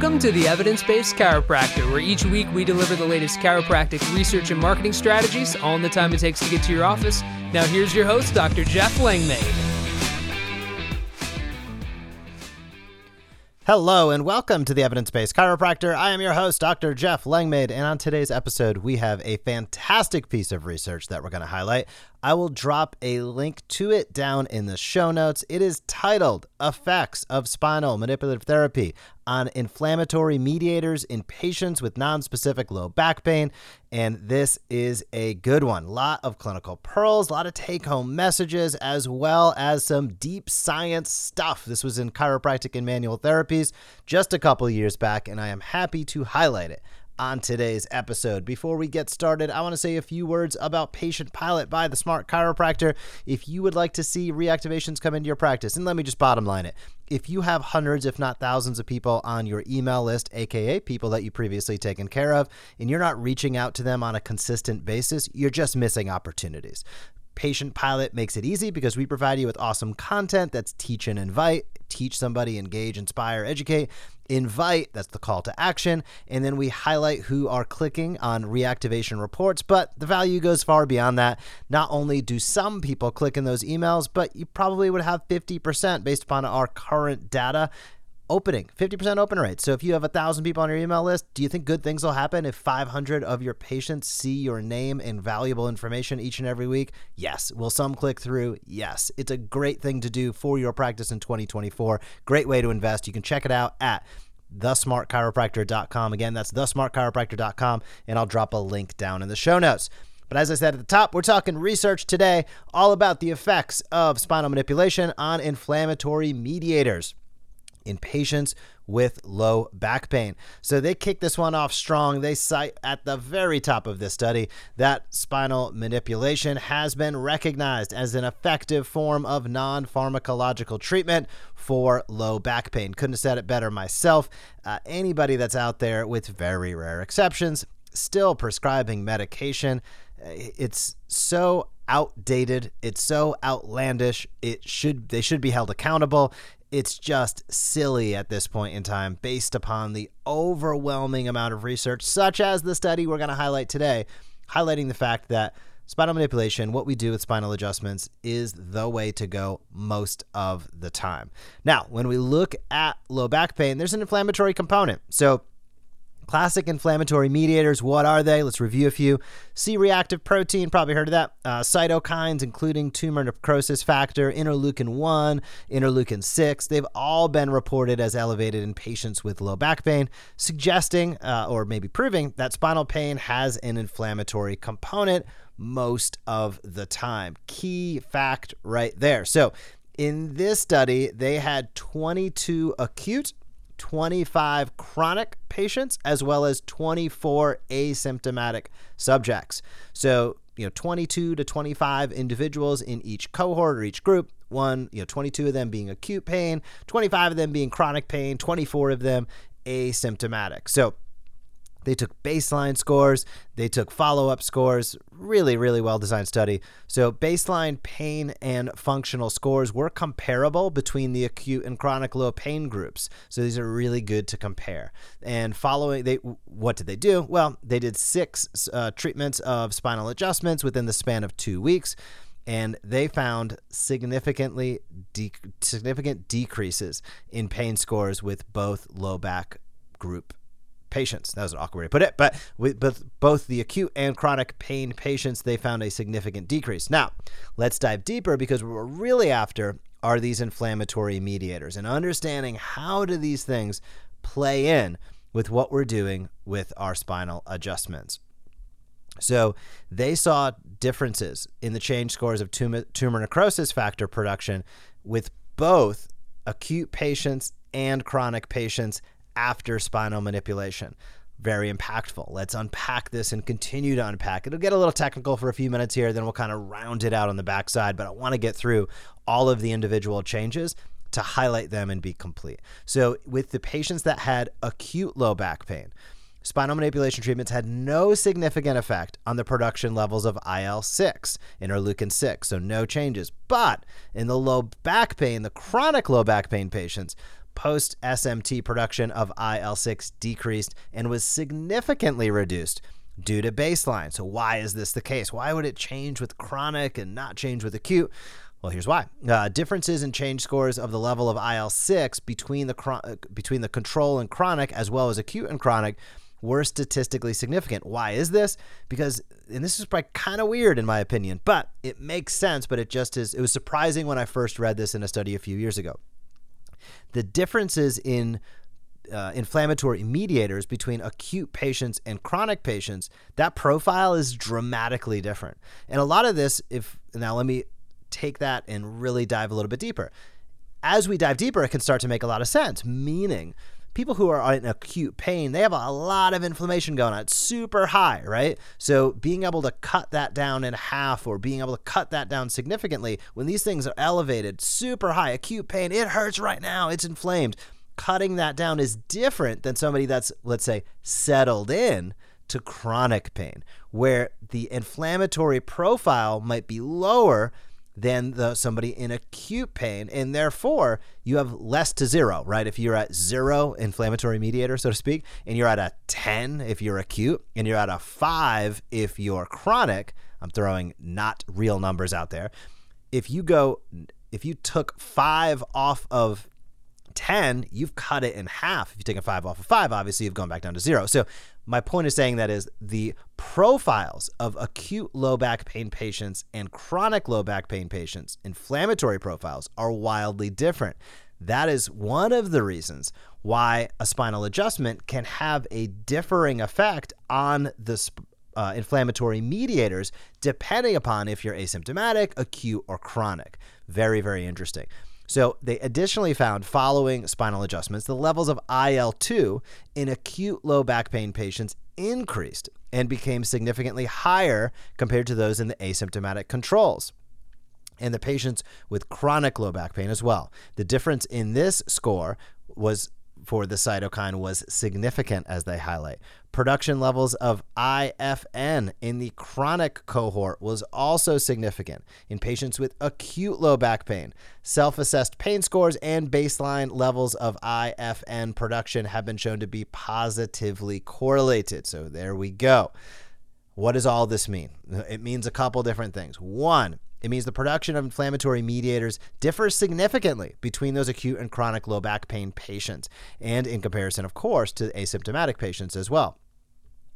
Welcome to the Evidence Based Chiropractor, where each week we deliver the latest chiropractic research and marketing strategies, all in the time it takes to get to your office. Now, here's your host, Dr. Jeff Langmaid. Hello and welcome to the Evidence Based Chiropractor. I am your host, Dr. Jeff Langmaid, and on today's episode, we have a fantastic piece of research that we're going to highlight. I will drop a link to it down in the show notes. It is titled Effects of Spinal Manipulative Therapy on Inflammatory Mediators in Patients with Nonspecific Low Back Pain. And this is a good one. A lot of clinical pearls, a lot of take home messages, as well as some deep science stuff. This was in Chiropractic and Manual Therapies just a couple years back, and I am happy to highlight it on today's episode. Before we get started, I want to say a few words about Patient Pilot by the Smart Chiropractor. If you would like to see reactivations come into your practice, and let me just bottom line it. If you have hundreds, if not thousands, of people on your email list, aka people that you previously taken care of, and you're not reaching out to them on a consistent basis, you're just missing opportunities. Patient Pilot makes it easy because we provide you with awesome content that's teach and invite, teach somebody, engage, inspire, educate, invite, that's the call to action, and then we highlight who are clicking on reactivation reports. But the value goes far beyond that. Not only do some people click in those emails, but you probably would have 50% based upon our current data opening 50% open rate. So if you have a thousand people on your email list do you think good things will happen if 500 of your patients see your name and valuable information each and every week? Yes. Will some click through? Yes. It's a great thing to do for your practice in 2024 great way to invest. You can check it out at thesmartchiropractor.com again that's thesmartchiropractor.com and i'll drop a link down in the show notes. But as I said at the top, we're talking research today all about the effects of spinal manipulation on inflammatory mediators in patients with low back pain. So they kick this one off strong. They cite at the very top of this study that spinal manipulation has been recognized as an effective form of non pharmacological treatment for low back pain. Couldn't have said it better myself. Uh, anybody that's out there, with very rare exceptions, still prescribing medication, uh, it's so outdated. It's so outlandish. It should they should be held accountable it's just silly at this point in time based upon the overwhelming amount of research, such as the study we're going to highlight today, highlighting the fact that spinal manipulation, what we do with spinal adjustments, is the way to go most of the time. Now, when we look at low back pain, there's an inflammatory component. So, Classic inflammatory mediators, what are they? Let's review a few. C reactive protein, probably heard of that. Uh, cytokines, including tumor necrosis factor, interleukin 1, interleukin 6, they've all been reported as elevated in patients with low back pain, suggesting uh, or maybe proving that spinal pain has an inflammatory component most of the time. Key fact right there. So, in this study, they had 22 acute 25 chronic patients as well as 24 asymptomatic subjects. So, you know, 22 to 25 individuals in each cohort or each group. One, you know, 22 of them being acute pain, 25 of them being chronic pain, 24 of them asymptomatic. So, they took baseline scores, they took follow up scores. Really, really well designed study. So, baseline pain and functional scores were comparable between the acute and chronic low pain groups. So, these are really good to compare. And following, they what did they do? Well, they did six uh, treatments of spinal adjustments within the span of two weeks and they found significantly de- significant decreases in pain scores with both low back group patients. That was an awkward way to put it, but with both the acute and chronic pain patients, they found a significant decrease. Now, let's dive deeper because what we're really after are these inflammatory mediators and understanding how do these things play in with what we're doing with our spinal adjustments. So they saw differences in the change scores of tumor, tumor necrosis factor production with both acute patients and chronic patients after spinal manipulation. Very impactful. Let's unpack this and continue to unpack. It'll get a little technical for a few minutes here, then we'll kind of round it out on the backside. But I want to get through all of the individual changes to highlight them and be complete. So, with the patients that had acute low back pain, spinal manipulation treatments had no significant effect on the production levels of IL 6, interleukin 6, so no changes. But in the low back pain, the chronic low back pain patients, post SMT production of IL 6 decreased and was significantly reduced due to baseline. So, why is this the case? Why would it change with chronic and not change with acute? Well, here's why. Uh, differences in change scores of the level of IL 6 between the, uh, between the control and chronic, as well as acute and chronic, were statistically significant. Why is this? Because, and this is probably kind of weird in my opinion, but it makes sense, but it just is, it was surprising when I first read this in a study a few years ago. The differences in uh, inflammatory mediators between acute patients and chronic patients, that profile is dramatically different. And a lot of this, if now let me take that and really dive a little bit deeper. As we dive deeper, it can start to make a lot of sense, meaning people who are in acute pain, they have a lot of inflammation going on. It's super high, right? So being able to cut that down in half or being able to cut that down significantly when these things are elevated, super high, acute pain, it hurts right now, it's inflamed. Cutting that down is different than somebody that's, let's say, settled in to chronic pain, where the inflammatory profile might be lower than the somebody in acute pain and therefore you have less to zero right? If you're at zero inflammatory mediator so to speak and you're at a 10 if you're acute and you're at a 5 if you're chronic i'm throwing not real numbers out there if you go if you took 5 off of 10, you've cut it in half. If you take a five off of five, obviously you've gone back down to zero. So, my point of saying that is the profiles of acute low back pain patients and chronic low back pain patients, inflammatory profiles, are wildly different. That is one of the reasons why a spinal adjustment can have a differing effect on the uh, inflammatory mediators depending upon if you're asymptomatic, acute, or chronic. Very, very interesting. So they additionally found following spinal adjustments, the levels of IL 2 in acute low back pain patients increased and became significantly higher compared to those in the asymptomatic controls and the patients with chronic low back pain as well. The difference in this score was for the cytokine was significant, as they highlight. Production levels of IFN in the chronic cohort was also significant in patients with acute low back pain. Self assessed pain scores and baseline levels of IFN production have been shown to be positively correlated. So there we go. What does all this mean? It means a couple different things. One, it means the production of inflammatory mediators differs significantly between those acute and chronic low back pain patients, and in comparison, of course, to asymptomatic patients as well.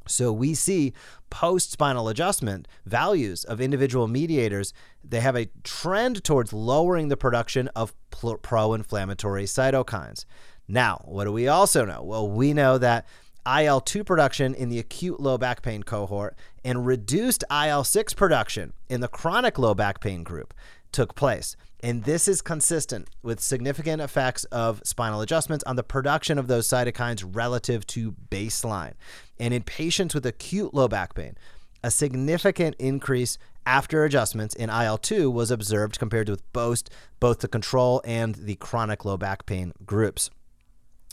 So we see post spinal adjustment values of individual mediators, they have a trend towards lowering the production of pro inflammatory cytokines. Now, what do we also know? Well, we know that IL 2 production in the acute low back pain cohort and reduced IL 6 production in the chronic low back pain group took place. And this is consistent with significant effects of spinal adjustments on the production of those cytokines relative to baseline. And in patients with acute low back pain, a significant increase after adjustments in IL 2 was observed compared with both, both the control and the chronic low back pain groups.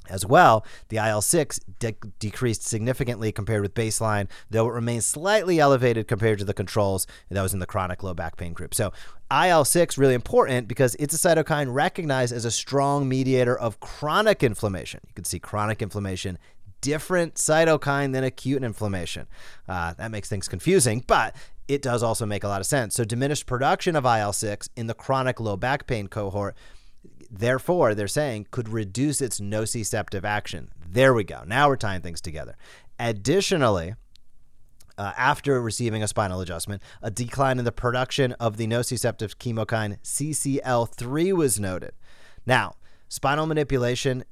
As well, the IL 6 de- decreased significantly compared with baseline, though it remains slightly elevated compared to the controls that was in the chronic low back pain group. So, IL 6 really important because it's a cytokine recognized as a strong mediator of chronic inflammation. You can see chronic inflammation different cytokine than acute inflammation. Uh, that makes things confusing, but it does also make a lot of sense. So, diminished production of IL 6 in the chronic low back pain cohort therefore, they're saying could reduce its nociceptive action. There we go. Now we're tying things together. Additionally, uh, after receiving a spinal adjustment, a decline in the production of the nociceptive chemokine CCL3 was noted. Now, spinal manipulation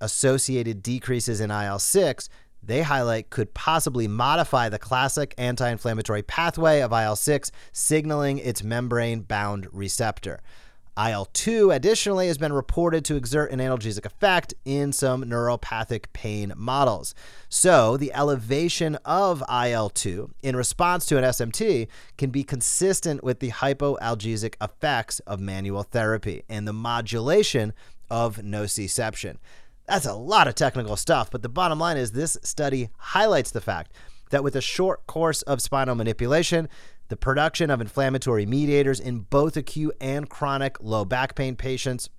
associated decreases in IL 6 they highlight could possibly modify the classic anti inflammatory pathway of IL 6, signaling its membrane bound receptor. IL 2 additionally has been reported to exert an analgesic effect in some neuropathic pain models. So, the elevation of IL 2 in response to an SMT can be consistent with the hypoalgesic effects of manual therapy and the modulation of nociception. That's a lot of technical stuff, but the bottom line is this study highlights the fact that with a short course of spinal manipulation, the production of inflammatory mediators in both acute and chronic low back pain patients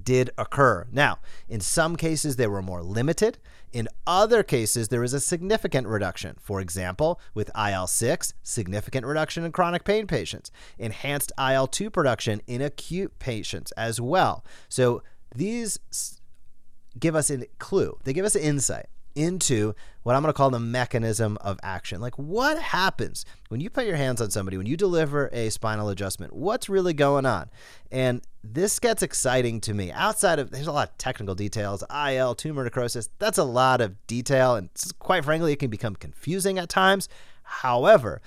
did occur. Now, in some cases, they were more limited. In other cases, there is a significant reduction. For example, with IL 6, significant reduction in chronic pain patients, enhanced IL 2 production in acute patients as well. So these give us a clue, they give us an insight into what I'm going to call the mechanism of action. Like, what happens when you put your hands on somebody, when you deliver a spinal adjustment? What's really going on? And this gets exciting to me. Outside of, there's a lot of technical details, IL, tumor necrosis, that's a lot of detail. And quite frankly, it can become confusing at times. However,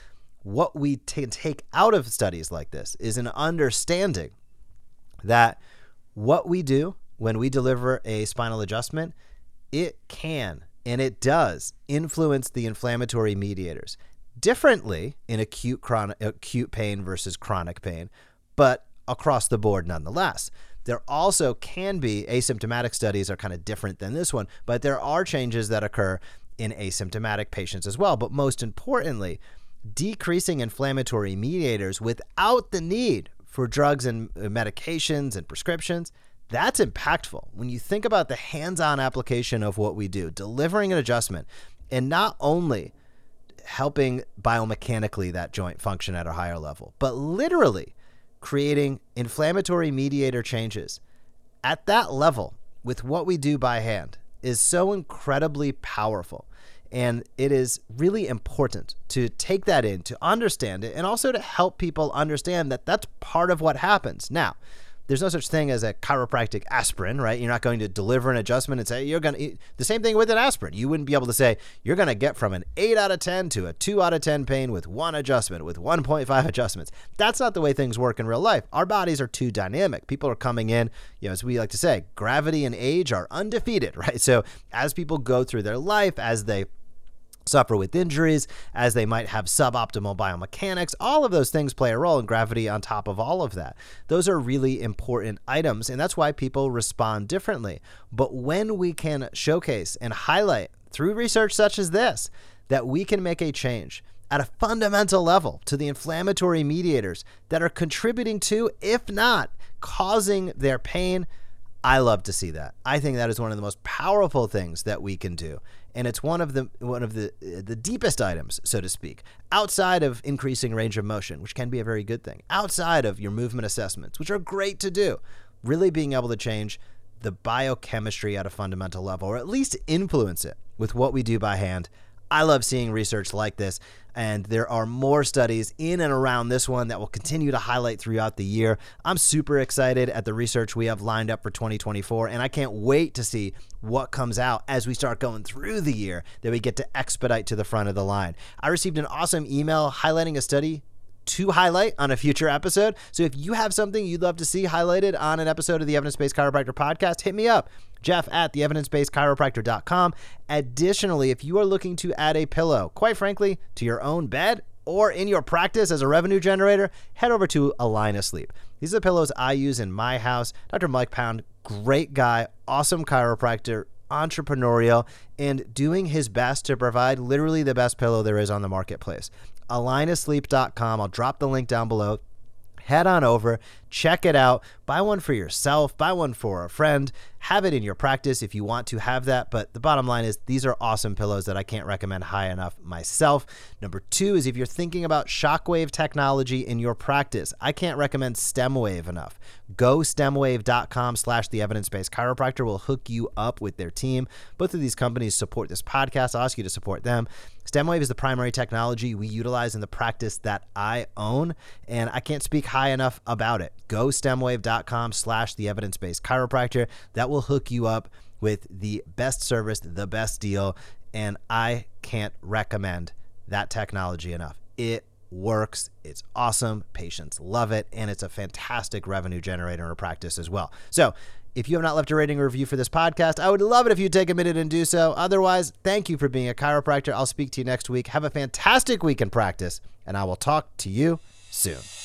what we can take out of studies like this is an understanding that what we do when we deliver a spinal adjustment, it can and it does influence the inflammatory mediators differently in acute chronic acute pain versus chronic pain, but across the board nonetheless. There also can be asymptomatic studies are kind of different than this one, but there are changes that occur in asymptomatic patients as well. But most importantly, decreasing inflammatory mediators without the need for drugs and uh, medications and prescriptions that's impactful when you think about the hands on application of what we do, delivering an adjustment, and not only helping biomechanically that joint function at a higher level, but literally creating inflammatory mediator changes at that level with what we do by hand is so incredibly powerful. And it is really important to take that in, to understand it, and also to help people understand that that's part of what happens. Now, there's no such thing as a chiropractic aspirin, right? You're not going to deliver an adjustment and say you're going to the same thing with an aspirin. You wouldn't be able to say you're going to get from an 8 out of 10 to a 2 out of 10 pain with one adjustment, with 1.5 adjustments. That's not the way things work in real life. Our bodies are too dynamic. People are coming in, you know, as we like to say, gravity and age are undefeated, right? So as people go through their life, as they suffer with injuries, as they might have suboptimal biomechanics. All of those things play a role in gravity on top of all of that. Those are really important items, and that's why people respond differently. But when we can showcase and highlight through research such as this that we can make a change at a fundamental level to the inflammatory mediators that are contributing to, if not causing their pain, I love to see that. I think that is one of the most powerful things that we can do and it's one of the one of the uh, the deepest items, so to speak, outside of increasing range of motion, which can be a very good thing. Outside of your movement assessments, which are great to do, really being able to change the biochemistry at a fundamental level, or at least influence it with what we do by hand. I love seeing research like this and there are more studies in and around this one that will continue to highlight throughout the year. I'm super excited at the research we have lined up for 2024, and I can't wait to see what comes out as we start going through the year that we get to expedite to the front of the line. I received an awesome email highlighting a study to highlight on a future episode. So if you have something you'd love to see highlighted on an episode of the Evidence Based Chiropractor podcast, hit me up. Jeff at the evidencebasedchiropractor.com. Additionally, if you are looking to add a pillow, quite frankly, to your own bed or in your practice as a revenue generator, head over to Align-A-Sleep. These are the pillows I use in my house. Dr. Mike Pound, great guy, awesome chiropractor, entrepreneurial, and doing his best to provide literally the best pillow there is on the marketplace alignasleep.com. I'll drop the link down below. Head on over, check it out. Buy one for yourself, buy one for a friend. Have it in your practice if you want to have that. But the bottom line is, these are awesome pillows that I can't recommend high enough myself. Number two is if you're thinking about shockwave technology in your practice, I can't recommend StemWave enough. Go stemwave.com slash the evidence based chiropractor will hook you up with their team. Both of these companies support this podcast. I'll ask you to support them. StemWave is the primary technology we utilize in the practice that I own, and I can't speak high enough about it. Go stemwave.com slash the evidence-based chiropractor. That will hook you up with the best service, the best deal, and I can't recommend that technology enough. It works. It's awesome. Patients love it. And it's a fantastic revenue generator in practice as well. So if you have not left a rating or review for this podcast, I would love it if you'd take a minute and do so. Otherwise, thank you for being a chiropractor. I'll speak to you next week. Have a fantastic week in practice, and I will talk to you soon.